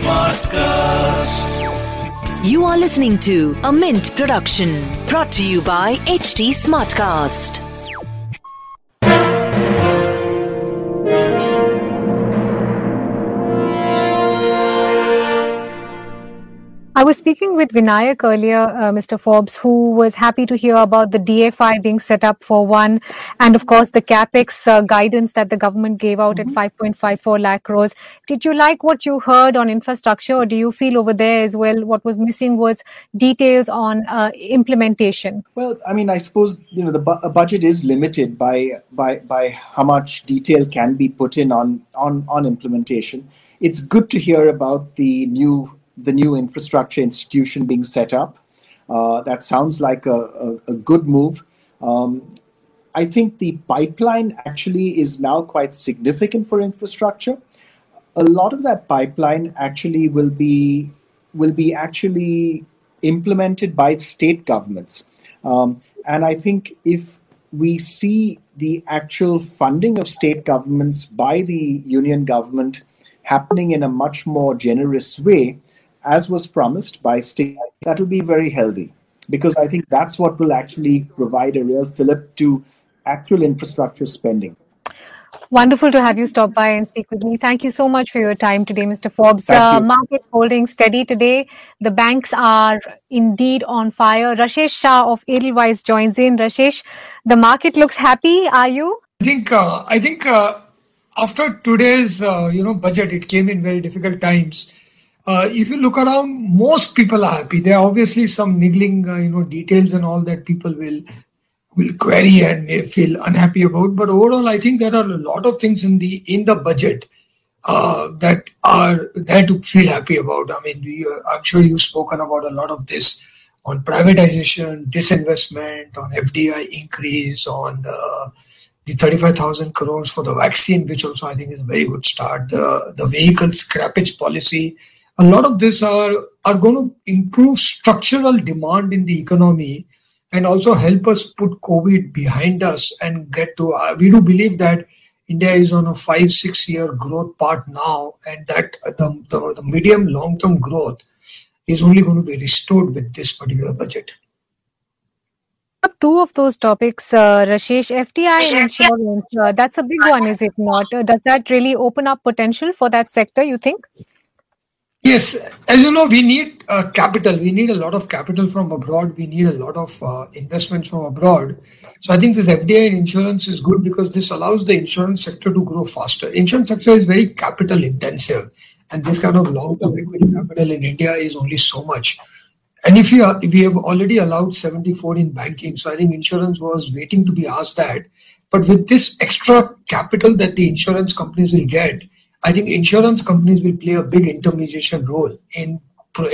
Smartcast. You are listening to a Mint production brought to you by HT Smartcast. I was speaking with Vinayak earlier, uh, Mr. Forbes, who was happy to hear about the DFI being set up for one, and of course the capex uh, guidance that the government gave out Mm-hmm. at 5.54 lakh crores. Did you like what you heard on infrastructure, or do you feel over there as well what was missing was details on uh, implementation? Well, I mean, I suppose you know the bu- budget is limited by by by how much detail can be put in on on on implementation. It's good to hear about the new the new infrastructure institution being set up. Uh, that sounds like a, a, a good move. Um, I think the pipeline actually is now quite significant for infrastructure. A lot of that pipeline actually will be will be actually implemented by state governments. Um, and I think if we see the actual funding of state governments by the union government happening in a much more generous way, as was promised by state, that will be very healthy. Because I think that's what will actually provide a real fillip to actual infrastructure spending. Wonderful to have you stop by and speak with me. Thank you so much for your time today, Mr. Forbes. Thank Uh, you. market holding steady today. The banks are indeed on fire. Rashesh Shah of Edelweiss joins in. Rashesh, the market looks happy. Are you? I think uh, I think uh, after today's uh, you know budget, it came in very difficult times. Uh, if you look around, most people are happy. There are obviously some niggling uh, you know details and all that people will will query and feel unhappy about. But overall, I think there are a lot of things in the in the budget uh, that are there to feel happy about. I mean, you, I'm sure you've spoken about a lot of this on privatization, disinvestment, on FDI increase, on uh, the 35,000 crores for the vaccine, which also I think is a very good start. The, the vehicle scrappage policy, a lot of this are, are going to improve structural demand in the economy and also help us put COVID behind us and get to, uh, we do believe that India is on a five, six year growth path now, and that the, the, the medium long term growth is only going to be restored with this particular budget. Two of those topics, uh, Rashesh, FDI and insurance. Uh, that's a big one, is it not? Uh, does that really open up potential for that sector, you think? Yes, as you know, we need uh, capital. We need a lot of capital from abroad. We need a lot of uh, investments from abroad. So I think this FDI insurance is good because this allows the insurance sector to grow faster. Insurance sector is very capital intensive, and this kind of long-term equity capital in India is only so much. And if you are, we have already allowed 74 in banking, so I think insurance was waiting to be asked that. But with this extra capital that the insurance companies will get, I think insurance companies will play a big intermediation role in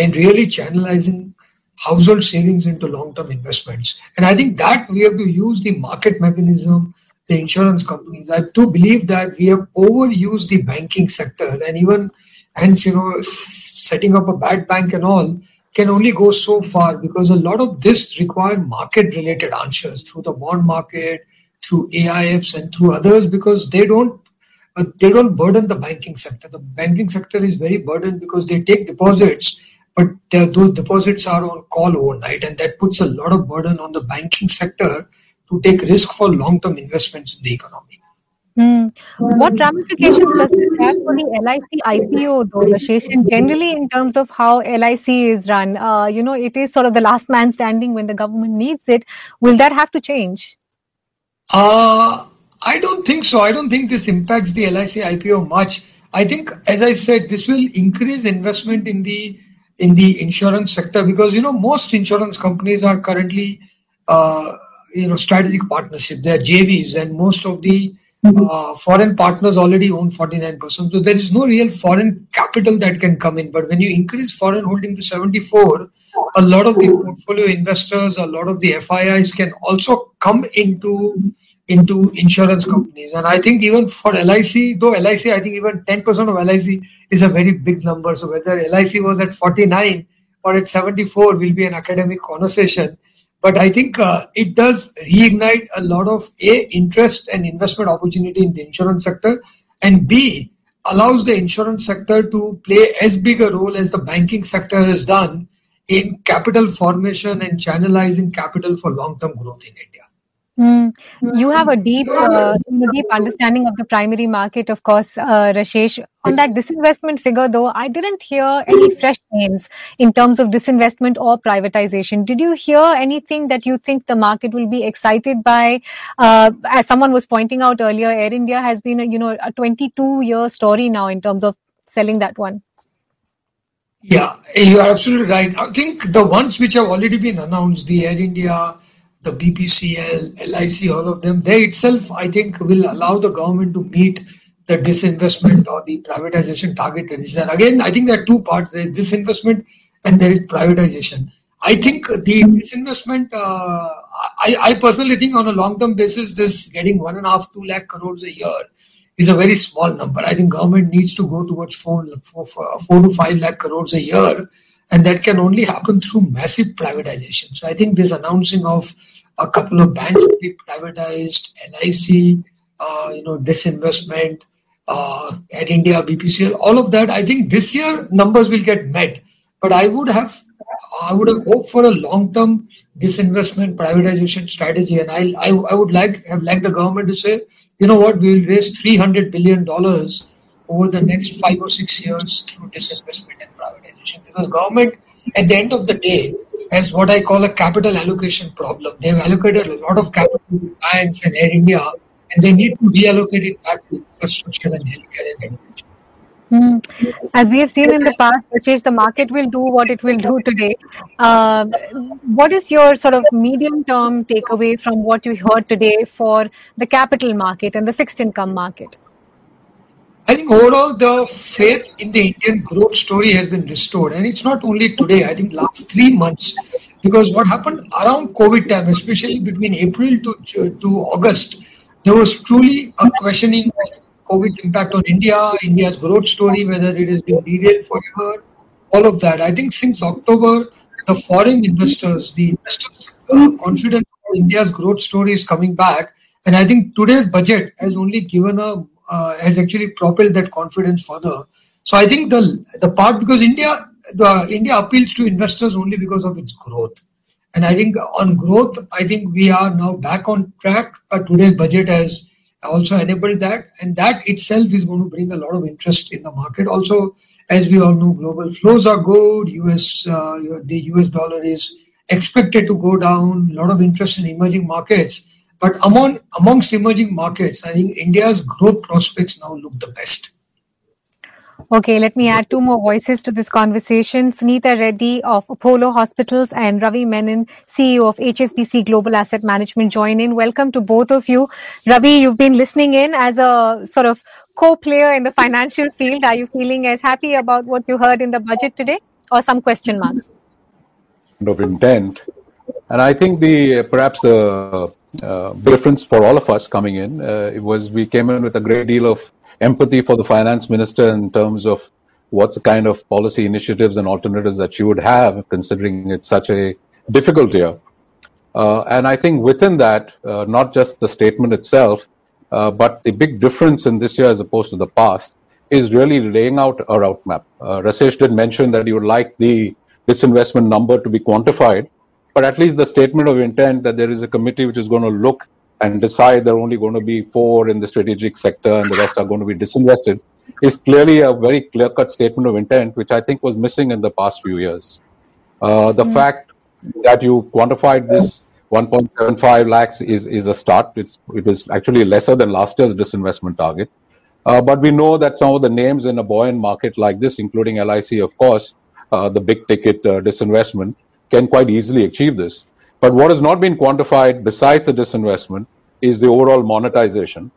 in really channelizing household savings into long-term investments. And I think that we have to use the market mechanism, the insurance companies. I do believe that we have overused the banking sector, and even hence, you know, setting up a bad bank and all can only go so far because a lot of this require market-related answers through the bond market, through AIFs, and through others because they don't uh, they don't burden the banking sector. The banking sector is very burdened because they take deposits, but those deposits are on call overnight, and that puts a lot of burden on the banking sector to take risk for long-term investments in the economy. Hmm. What ramifications does this have for the LIC IPO, though, Rashesh? And generally, in terms of how LIC is run, uh, you know, it is sort of the last man standing when the government needs it. Will that have to change? Uh, I don't think so. I don't think this impacts the LIC IPO much. I think, as I said, this will increase investment in the in the insurance sector because you know most insurance companies are currently uh, you know strategic partnership. They are JVs, and most of the uh, foreign partners already own 49%. So there is no real foreign capital that can come in. But when you increase foreign holding to 74, a lot of the portfolio investors, a lot of the FIIs can also come into into insurance companies. And I think even for LIC, though LIC, I think even 10% of LIC is a very big number. So whether LIC was at 49 or at 74 will be an academic conversation. But I think uh, it does reignite a lot of A, interest and investment opportunity in the insurance sector, and B, allows the insurance sector to play as big a role as the banking sector has done in capital formation and channelizing capital for long-term growth in India. Mm. You have a deep, uh, deep understanding of the primary market, of course, uh, Rashesh. On that disinvestment figure, though, I didn't hear any fresh names in terms of disinvestment or privatization. Did you hear anything that you think the market will be excited by? Uh, as someone was pointing out earlier, Air India has been, a, you know, a 22-year story now in terms of selling that one. Yeah, you are absolutely right. I think the ones which have already been announced, the Air India, the BPCL, LIC, all of them, they itself, I think, will allow the government to meet the disinvestment or the privatization target there. Again, I think there are two parts. There is disinvestment and there is privatization. I think the disinvestment, uh, I, I personally think on a long-term basis, this getting one and a half, two lakh crores a year is a very small number. I think government needs to go towards four, four, four to five lakh crores a year, and that can only happen through massive privatization. So I think this announcing of a couple of banks will be privatized, LIC, uh, you know, disinvestment, uh, Air India, BPCL, all of that. I think this year numbers will get met, but I would have, I would have hoped for a long-term disinvestment privatization strategy, and I, I, I would like have liked the government to say, you know what, we'll raise three hundred billion dollars over the next five or six years through disinvestment and privatization, because government, at the end of the day, as what I call a capital allocation problem. They've allocated a lot of capital to banks and Air India, and they need to reallocate it back to infrastructure and healthcare and education. Mm. As we have seen in the past, Rashesh, the market will do what it will do today. Uh, what is your sort of medium term takeaway from what you heard today for the capital market and the fixed income market? I think overall the faith in the Indian growth story has been restored, and it's not only today. I think last three months, because what happened around COVID time, especially between April to to August, there was truly a questioning of COVID's impact on India, India's growth story, whether it has been derailed forever, all of that. I think since October, the foreign investors, the investors' uh, confidence in India's growth story is coming back, and I think today's budget has only given a uh, has actually propelled that confidence further. So I think the the part because India the India appeals to investors only because of its growth, and I think on growth I think we are now back on track. Uh, today's budget has also enabled that, and that itself is going to bring a lot of interest in the market. Also, as we all know, global flows are good. US uh, the US dollar is expected to go down. A lot of interest in emerging markets. But among amongst emerging markets, I think India's growth prospects now look the best. Okay, let me add two more voices to this conversation. Sunita Reddy of Apollo Hospitals and Ravi Menon, CEO of HSBC Global Asset Management, join in. Welcome to both of you. Ravi, you've been listening in as a sort of co-player in the financial field. Are you feeling as happy about what you heard in the budget today, or some question marks? Of intent, and I think the perhaps the uh, difference for all of us coming in. Uh, it was we came in with a great deal of empathy for the finance minister in terms of what's the kind of policy initiatives and alternatives that she would have, considering it's such a difficult year. Uh, and I think within that, uh, not just the statement itself, uh, but the big difference in this year as opposed to the past is really laying out a roadmap. Uh, Rashesh did mention that he would like the disinvestment number to be quantified but at least the statement of intent that there is a committee which is going to look and decide there are only going to be four in the strategic sector and the rest are going to be disinvested is clearly a very clear cut statement of intent, which I think was missing in the past few years. Uh, the mm-hmm. fact that you quantified this 1.75 lakhs is, is a start. It's, it is actually lesser than last year's disinvestment target. Uh, but we know that some of the names in a buoyant market like this, including LIC, of course, uh, the big ticket uh, disinvestment, can quite easily achieve this. But what has not been quantified besides the disinvestment is the overall monetization.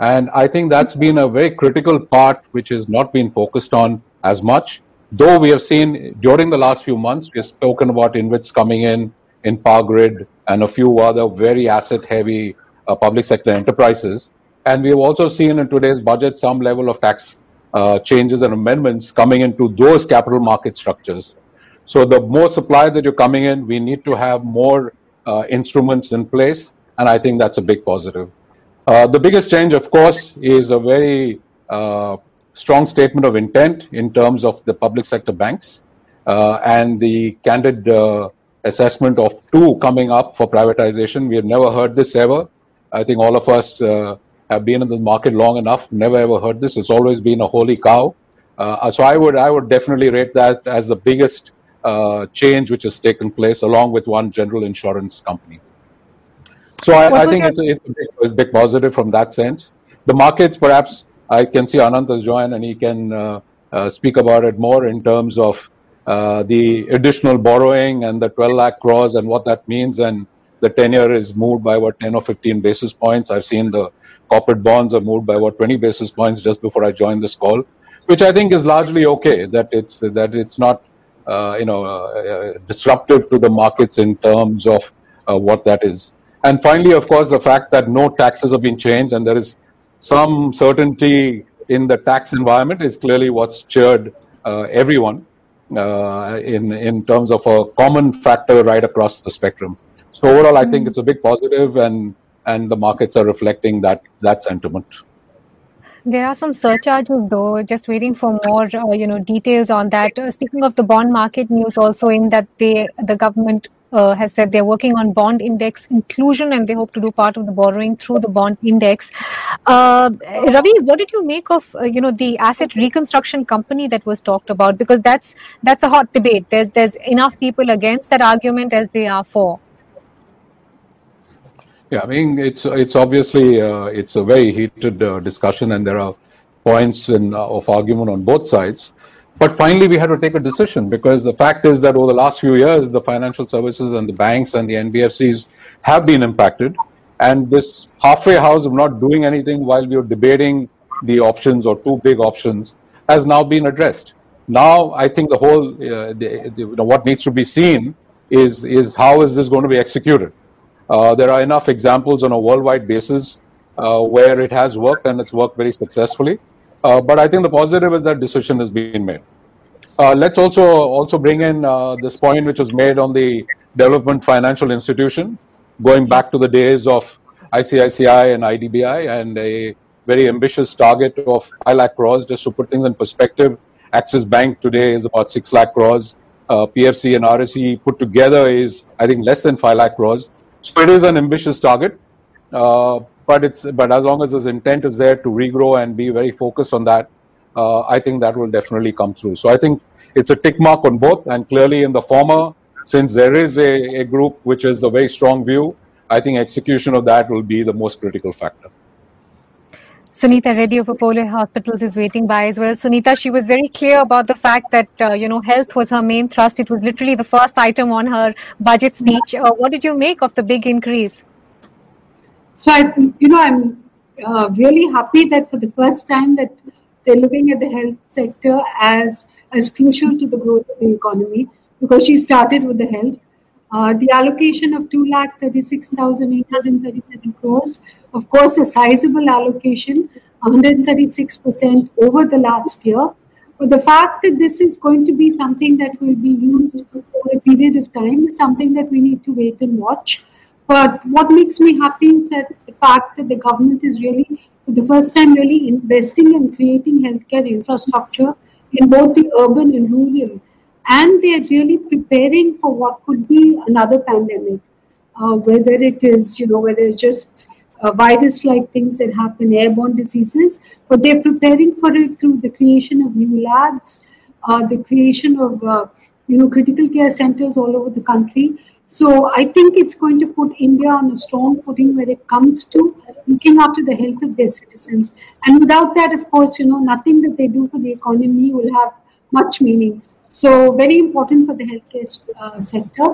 And I think that's been a very critical part which has not been focused on as much. Though we have seen during the last few months, we've spoken about InvITs coming in, in Power Grid, and a few other very asset heavy uh, public sector enterprises. And we have also seen in today's budget some level of tax uh, changes and amendments coming into those capital market structures. So the more supply that you're coming in, we need to have more uh, instruments in place, and I think that's a big positive. Uh, the biggest change, of course, is a very uh, strong statement of intent in terms of the public sector banks uh, and the candid uh, assessment of two coming up for privatization. We have never heard this ever. I think all of us uh, have been in the market long enough, never ever heard this. It's always been a holy cow. So I would I would definitely rate that as the biggest uh, change which has taken place, along with one general insurance company. So I, I think your... it's, a, it's, a big, it's, a, big, positive from that sense. The markets, perhaps, I can see Anant has joined and he can uh, uh, speak about it more in terms of uh, the additional borrowing and the 12 lakh crores and what that means. And the tenure is moved by what 10 or 15 basis points. I've seen the corporate bonds are moved by what 20 basis points just before I joined this call, which I think is largely okay. That it's that it's not you know uh, uh disruptive to the markets in terms of uh, what that is. And finally, of course, the fact that no taxes have been changed and there is some certainty in the tax environment is clearly what's cheered uh, everyone uh, in in terms of a common factor right across the spectrum. So overall, I think it's a big positive, and and the markets are reflecting that that sentiment. There are some surcharges, though. Just waiting for more, uh, you know, details on that. Uh, speaking of the bond market news, also in that they the government uh, has said they're working on bond index inclusion and they hope to do part of the borrowing through the bond index. Uh, Ravi, what did you make of uh, you know the asset reconstruction company that was talked about? Because that's that's a hot debate. There's there's enough people against that argument as they are for. Yeah, I mean it's it's obviously uh, it's a very heated uh, discussion and there are points in, uh, of argument on both sides. But finally, we had to take a decision because the fact is that over the last few years, the financial services and the banks and the NBFCs have been impacted. And this halfway house of not doing anything while we were debating the options or two big options has now been addressed. Now, I think the whole, uh, the, the, you know, what needs to be seen is, is how is this going to be executed? Uh, there are enough examples on a worldwide basis uh, where it has worked and it's worked very successfully. Uh, but I think the positive is that decision has been made. Uh, let's also also bring in uh, this point which was made on the development financial institution, going back to the days of ICICI and IDBI, and a very ambitious target of 5 lakh crores. Just to put things in perspective, Axis Bank today is about 6 lakh crores. PFC and REC put together is, I think, less than 5 lakh crores. So it is an ambitious target. Uh, but it's but as long as his intent is there to regrow and be very focused on that, uh, I think that will definitely come through. So I think it's a tick mark on both, and clearly in the former, since there is a, a group which is a very strong view, I think execution of that will be the most critical factor. Sunita Reddy of Apollo Hospitals is waiting by as well. Sunita, she was very clear about the fact that uh, you know health was her main thrust. It was literally the first item on her budget speech. Uh, what did you make of the big increase? So I, you know, I'm uh, really happy that for the first time that they're looking at the health sector as as crucial to the growth of the economy because she started with the health. Uh, the allocation of 2,36,837 crores, of course, a sizable allocation, 136% over the last year. But the fact that this is going to be something that will be used for a period of time is something that we need to wait and watch. But what makes me happy is that the fact that the government is really, for the first time, really investing and creating healthcare infrastructure in both the urban and rural. And they are really preparing for what could be another pandemic, uh, whether it is, you know, whether it's just uh, virus like things that happen, airborne diseases, but they're preparing for it through the creation of new labs, uh, the creation of, uh, you know, critical care centers all over the country so I think it's going to put India on a strong footing when it comes to looking after the health of their citizens. And without that, of course, you know, nothing that they do for the economy will have much meaning. So very important for the healthcare uh, sector.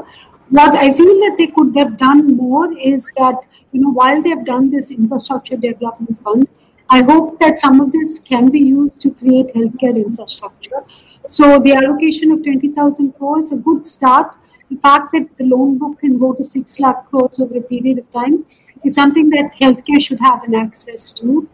What I feel that they could have done more is that, you know, while they have done this infrastructure development fund, I hope that some of this can be used to create healthcare infrastructure. So the allocation of 20,000 crores, is a good start the fact that the loan book can go to 6 lakh crores over a period of time is something that healthcare should have an access to.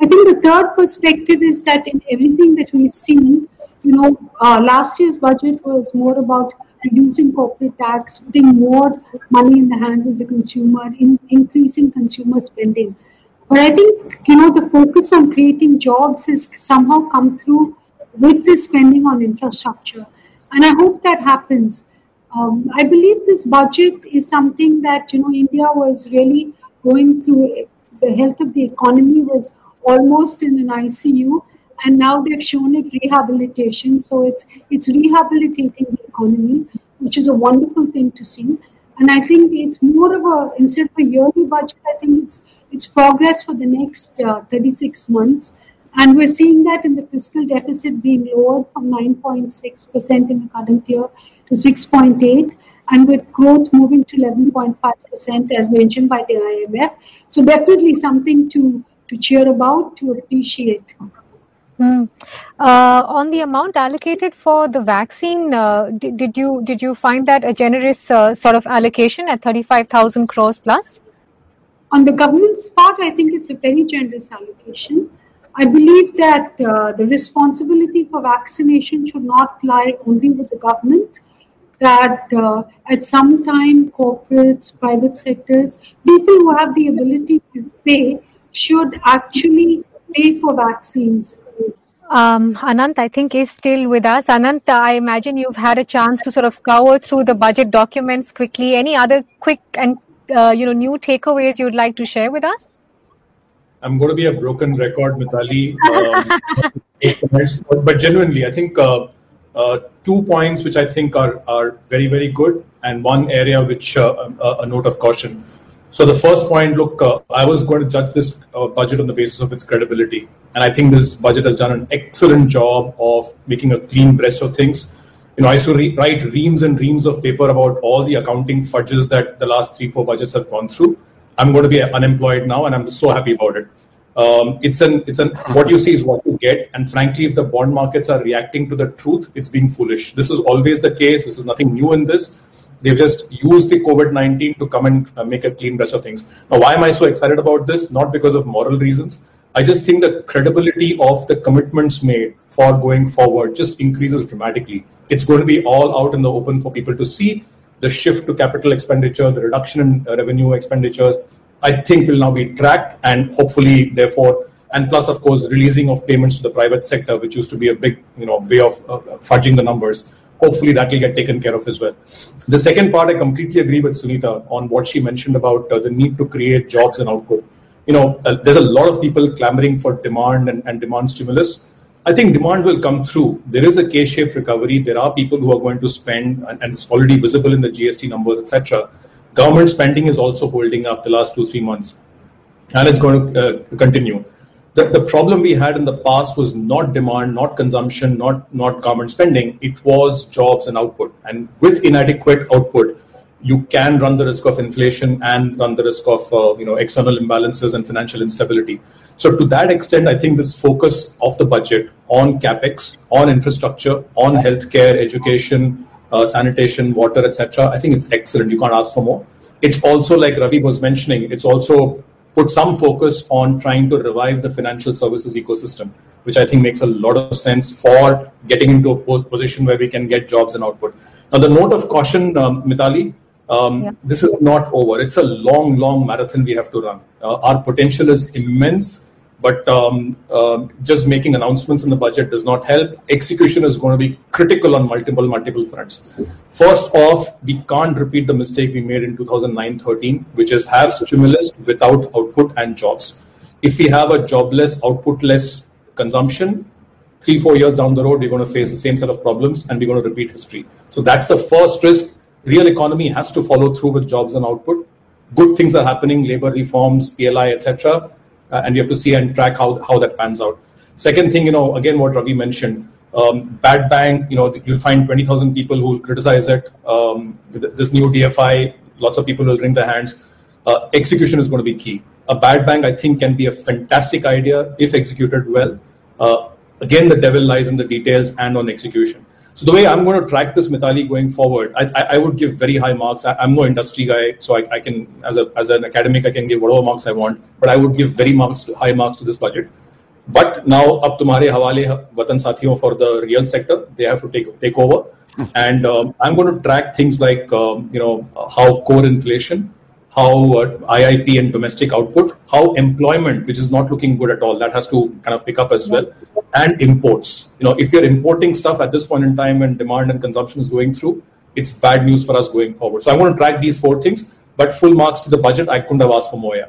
I think the third perspective is that in everything that we've seen, you know, uh, last year's budget was more about reducing corporate tax, putting more money in the hands of the consumer, in, increasing consumer spending. But I think, you know, the focus on creating jobs has somehow come through with the spending on infrastructure. And I hope that happens. Um, I believe this budget is something that, you know, India was really going through. The health of the economy was almost in an ICU and now they've shown it rehabilitation. So it's it's rehabilitating the economy, which is a wonderful thing to see. And I think it's more of a instead of a yearly budget, I think it's it's progress for the next uh, 36 months. And we're seeing that in the fiscal deficit being lowered from 9.6% in the current year to 6.8 and with growth moving to 11.5% as mentioned by the IMF. So definitely something to, to cheer about, to appreciate. Hmm. Uh, on the amount allocated for the vaccine, uh, did, did, you did you find that a generous uh, sort of allocation at thirty five thousand crores plus? On the government's part, I think it's a very generous allocation. I believe that uh, the responsibility for vaccination should not lie only with the government. That uh, at some time, corporates, private sectors, people who have the ability to pay should actually pay for vaccines um, Anant, I think, is still with us. Anant, I imagine you've had a chance to sort of scour through the budget documents quickly. Any other quick and uh, you know new takeaways you'd like to share with us? I'm going to be a broken record, Mithali. Um, but genuinely, I think uh, uh, two points which I think are are very very good, and one area which uh, a, a note of caution. So the first point, look, uh, I was going to judge this uh, budget on the basis of its credibility, and I think this budget has done an excellent job of making a clean breast of things. You know, I used to re- write reams and reams of paper about all the accounting fudges that the last three, four budgets have gone through. I'm going to be unemployed now, and I'm so happy about it. Um, it's an it's an what you see is what you get, and frankly, if the bond markets are reacting to the truth, it's being foolish. This is always the case. This is nothing new in this They've just used the COVID 19 to come and uh, make a clean brush of things. Now, why am I so excited about this? Not because of moral reasons. I just think the credibility of the commitments made for going forward just increases dramatically. It's going to be all out in the open for people to see. The shift to capital expenditure, the reduction in uh, revenue expenditure, I think will now be tracked and hopefully, therefore, and plus, of course, releasing of payments to the private sector, which used to be a big, you know, way of uh, fudging the numbers hopefully that will get taken care of as well. The second part, I completely agree with Sunita on what she mentioned about uh, the need to create jobs and output. You know, uh, there's a lot of people clamoring for demand and, and demand stimulus. I think demand will come through. There is a K-shaped recovery. There are people who are going to spend, and, it's already visible in the GST numbers, etc. Government spending is also holding up the last two three months, and it's going to uh, continue the, the problem we had in the past was not demand, not consumption, not not government spending. It was jobs and output. And with inadequate output, you can run the risk of inflation and run the risk of uh, you know external imbalances and financial instability. So to that extent, I think this focus of the budget on capex, on infrastructure, on healthcare, education, uh, sanitation, water, etc. I think it's excellent. You can't ask for more. It's also like Ravi was mentioning. It's also put some focus on trying to revive the financial services ecosystem, which I think makes a lot of sense for getting into a position where we can get jobs and output. Now, the note of caution, um, Mithali, um, yeah. this is not over. It's a long, long marathon we have to run. Uh, our potential is immense but um, uh, just making announcements in the budget does not help. Execution is going to be critical on multiple, multiple fronts. First off, we can't repeat the mistake we made in 2009-13, which is have stimulus without output and jobs. If we have a jobless, outputless consumption, three, four years down the road, we're going to face the same set of problems and we're going to repeat history. So that's the first risk. Real economy has to follow through with jobs and output. Good things are happening, labor reforms, PLI, etc uh, and we have to see and track how, how that pans out. Second thing, you know, again, what Ravi mentioned, um, bad bank, you know, you'll find 20,000 people who will criticize it. Um, this new DFI, lots of people will wring their hands. Uh, execution is going to be key. A bad bank, I think, can be a fantastic idea if executed well. Uh, again, the devil lies in the details and on execution. So the way I'm going to track this Mithali going forward, I, I, I would give very high marks. I, am no industry guy, so I, I, can, as a as an academic, I can give whatever marks I want. But I would give very marks to, high marks to this budget. But now, up to Mare Hawale Watan Sathiyon for the real sector, they have to take take over. And um, I'm going to track things like um, you know how core inflation, how uh, IIP and domestic output, how employment, which is not looking good at all, that has to kind of pick up as well, and imports. You know, if you're importing stuff at this point in time and demand and consumption is going through, it's bad news for us going forward. So I want to track these four things, but full marks to the budget. I couldn't have asked for more. Yeah.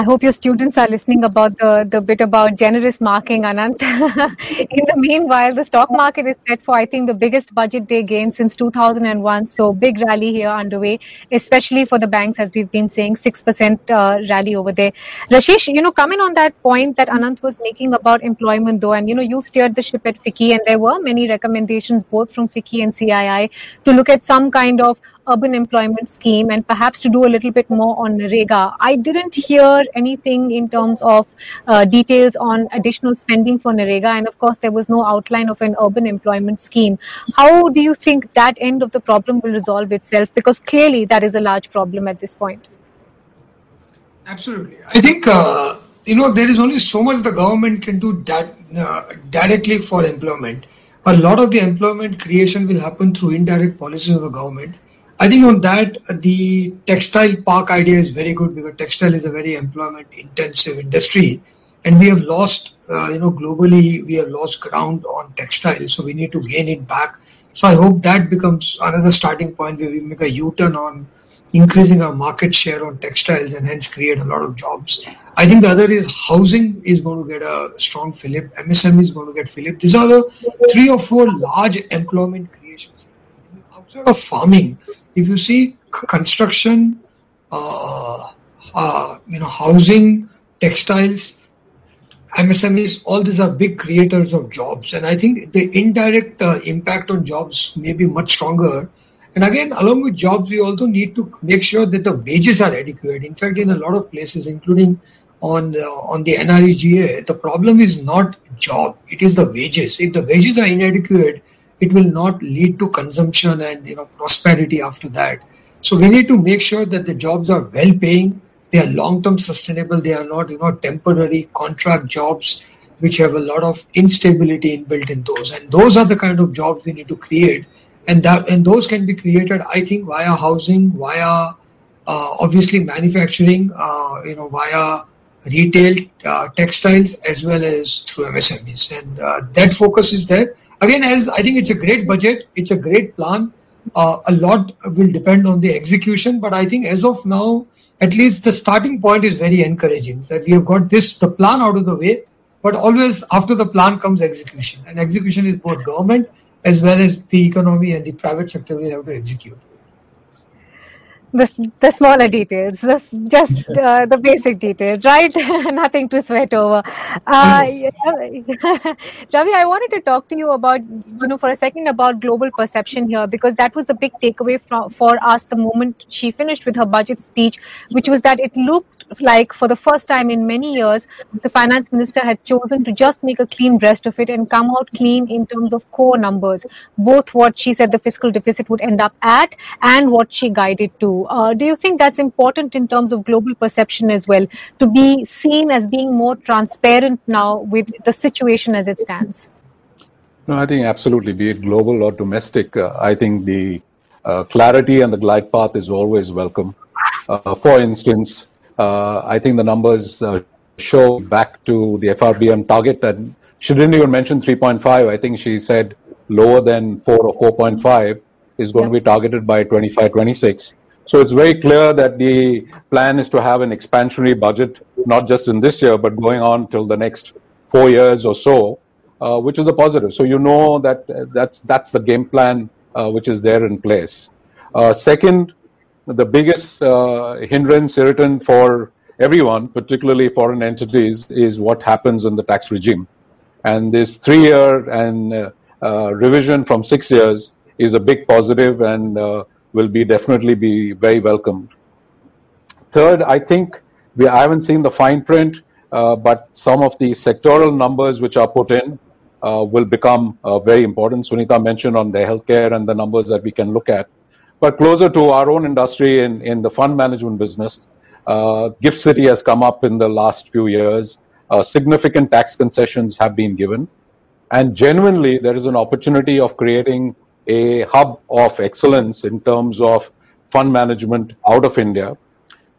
I hope your students are listening about the, the bit about generous marking, Anant. In the meanwhile, the stock market is set for, I think, the biggest budget day gain since 2001. So, big rally here underway, especially for the banks, as we've been saying, 6% uh, rally over there. Rashesh, you know, coming on that point that Anant was making about employment, though, and you know, you've steered the ship at FICCI, and there were many recommendations both from FICCI and CII to look at some kind of urban employment scheme and perhaps to do a little bit more on NREGA. I didn't hear anything in terms of uh, details on additional spending for NREGA, and of course, there was no outline of an urban employment scheme. How do you think that end of the problem will resolve itself? Because clearly, that is a large problem at this point. Absolutely. I think. Uh, you know, there is only so much the government can do that, uh, directly for employment. A lot of the employment creation will happen through indirect policies of the government I think on that, the textile park idea is very good because textile is a very employment intensive industry. And we have lost, uh, you know, globally, we have lost ground on textile. So we need to gain it back. So I hope that becomes another starting point where we make a U turn on increasing our market share on textiles and hence create a lot of jobs. I think the other is housing is going to get a strong fillip. MSME is going to get fillip. These are the three or four large employment creations. Outside of farming, if you see construction, uh, uh, you know, housing, textiles, MSMEs, all these are big creators of jobs. And I think the indirect uh, impact on jobs may be much stronger. And again, along with jobs, we also need to make sure that the wages are adequate. In fact, in a lot of places, including on the, on the NREGA, the problem is not job; it is the wages. If the wages are inadequate, it will not lead to consumption and you know prosperity after that. So we need to make sure that the jobs are well paying they are long term sustainable they are not you know temporary contract jobs which have a lot of instability inbuilt in those. And those are the kind of jobs we need to create. And that and those can be created i think via housing via uh, obviously manufacturing uh, you know via retail uh, textiles as well as through msmes and uh, that focus is there again, as I think it's a great budget, it's a great plan. Uh, a lot will depend on the execution, but I think as of now, at least the starting point is very encouraging that we have got this the plan out of the way. But always after the plan comes execution, and execution is both government as well as the economy and the private sector will have to execute the, the smaller details, the, just uh, the basic details, right? Nothing to sweat over. Uh, yes. Ravi, I wanted to talk to you about, you know, for a second about global perception here, because that was the big takeaway from, for us the moment she finished with her budget speech, which was that it looked like for the first time in many years, the finance minister had chosen to just make a clean breast of it and come out clean in terms of core numbers, both what she said the fiscal deficit would end up at and what she guided to. Uh, do you think that's important in terms of global perception as well, to be seen as being more transparent now with the situation as it stands? No, I think absolutely, be it global or domestic, uh, I think the uh, clarity and the glide path is always welcome. Uh, for instance, I think the numbers uh, show back to the FRBM target that she didn't even mention 3.5. I think she said lower than 4 or 4.5 is going to be targeted by 25, 26. So it's very clear that the plan is to have an expansionary budget, not just in this year, but going on till the next four years or so, uh, which is a positive. So you know that uh, that's that's the game plan uh, which is there in place. Uh, second, the biggest uh, hindrance, irritant for everyone, particularly foreign entities, is what happens in the tax regime. And this three year and uh, uh, revision from six years is a big positive and uh, will be definitely be very welcomed. Third, I think we I haven't seen the fine print, uh, but some of the sectoral numbers which are put in uh, will become very important. Sunita mentioned on the healthcare and the numbers that we can look at. But closer to our own industry in, in the fund management business, uh, Gift City has come up in the last few years. Uh, significant tax concessions have been given. And genuinely, there is an opportunity of creating a hub of excellence in terms of fund management out of India,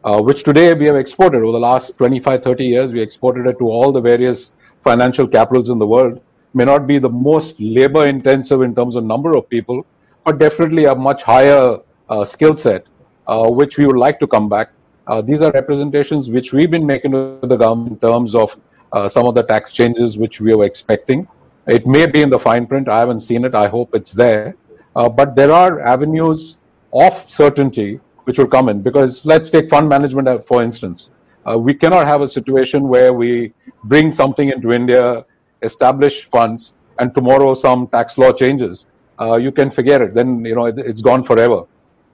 uh, which today we have exported over the last 25, 30 years. We exported it to all the various financial capitals in the world. May not be the most labor intensive in terms of number of people, but definitely a much higher uh, skill set, uh, which we would like to come back. Uh, these are representations which we've been making to the government in terms of uh, some of the tax changes which we are expecting. It may be in the fine print. I haven't seen it. I hope it's there. Uh, but there are avenues of certainty which will come in because let's take fund management for instance. Uh, we cannot have a situation where we bring something into India, establish funds, and tomorrow some tax law changes. Uh, you can forget it. Then you know it, it's gone forever.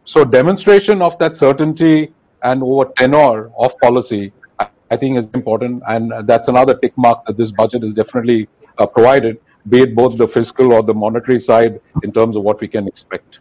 So demonstration of that certainty and over tenor of policy, I, I think is important, and that's another tick mark that this budget is definitely uh, provided, be it both the fiscal or the monetary side in terms of what we can expect.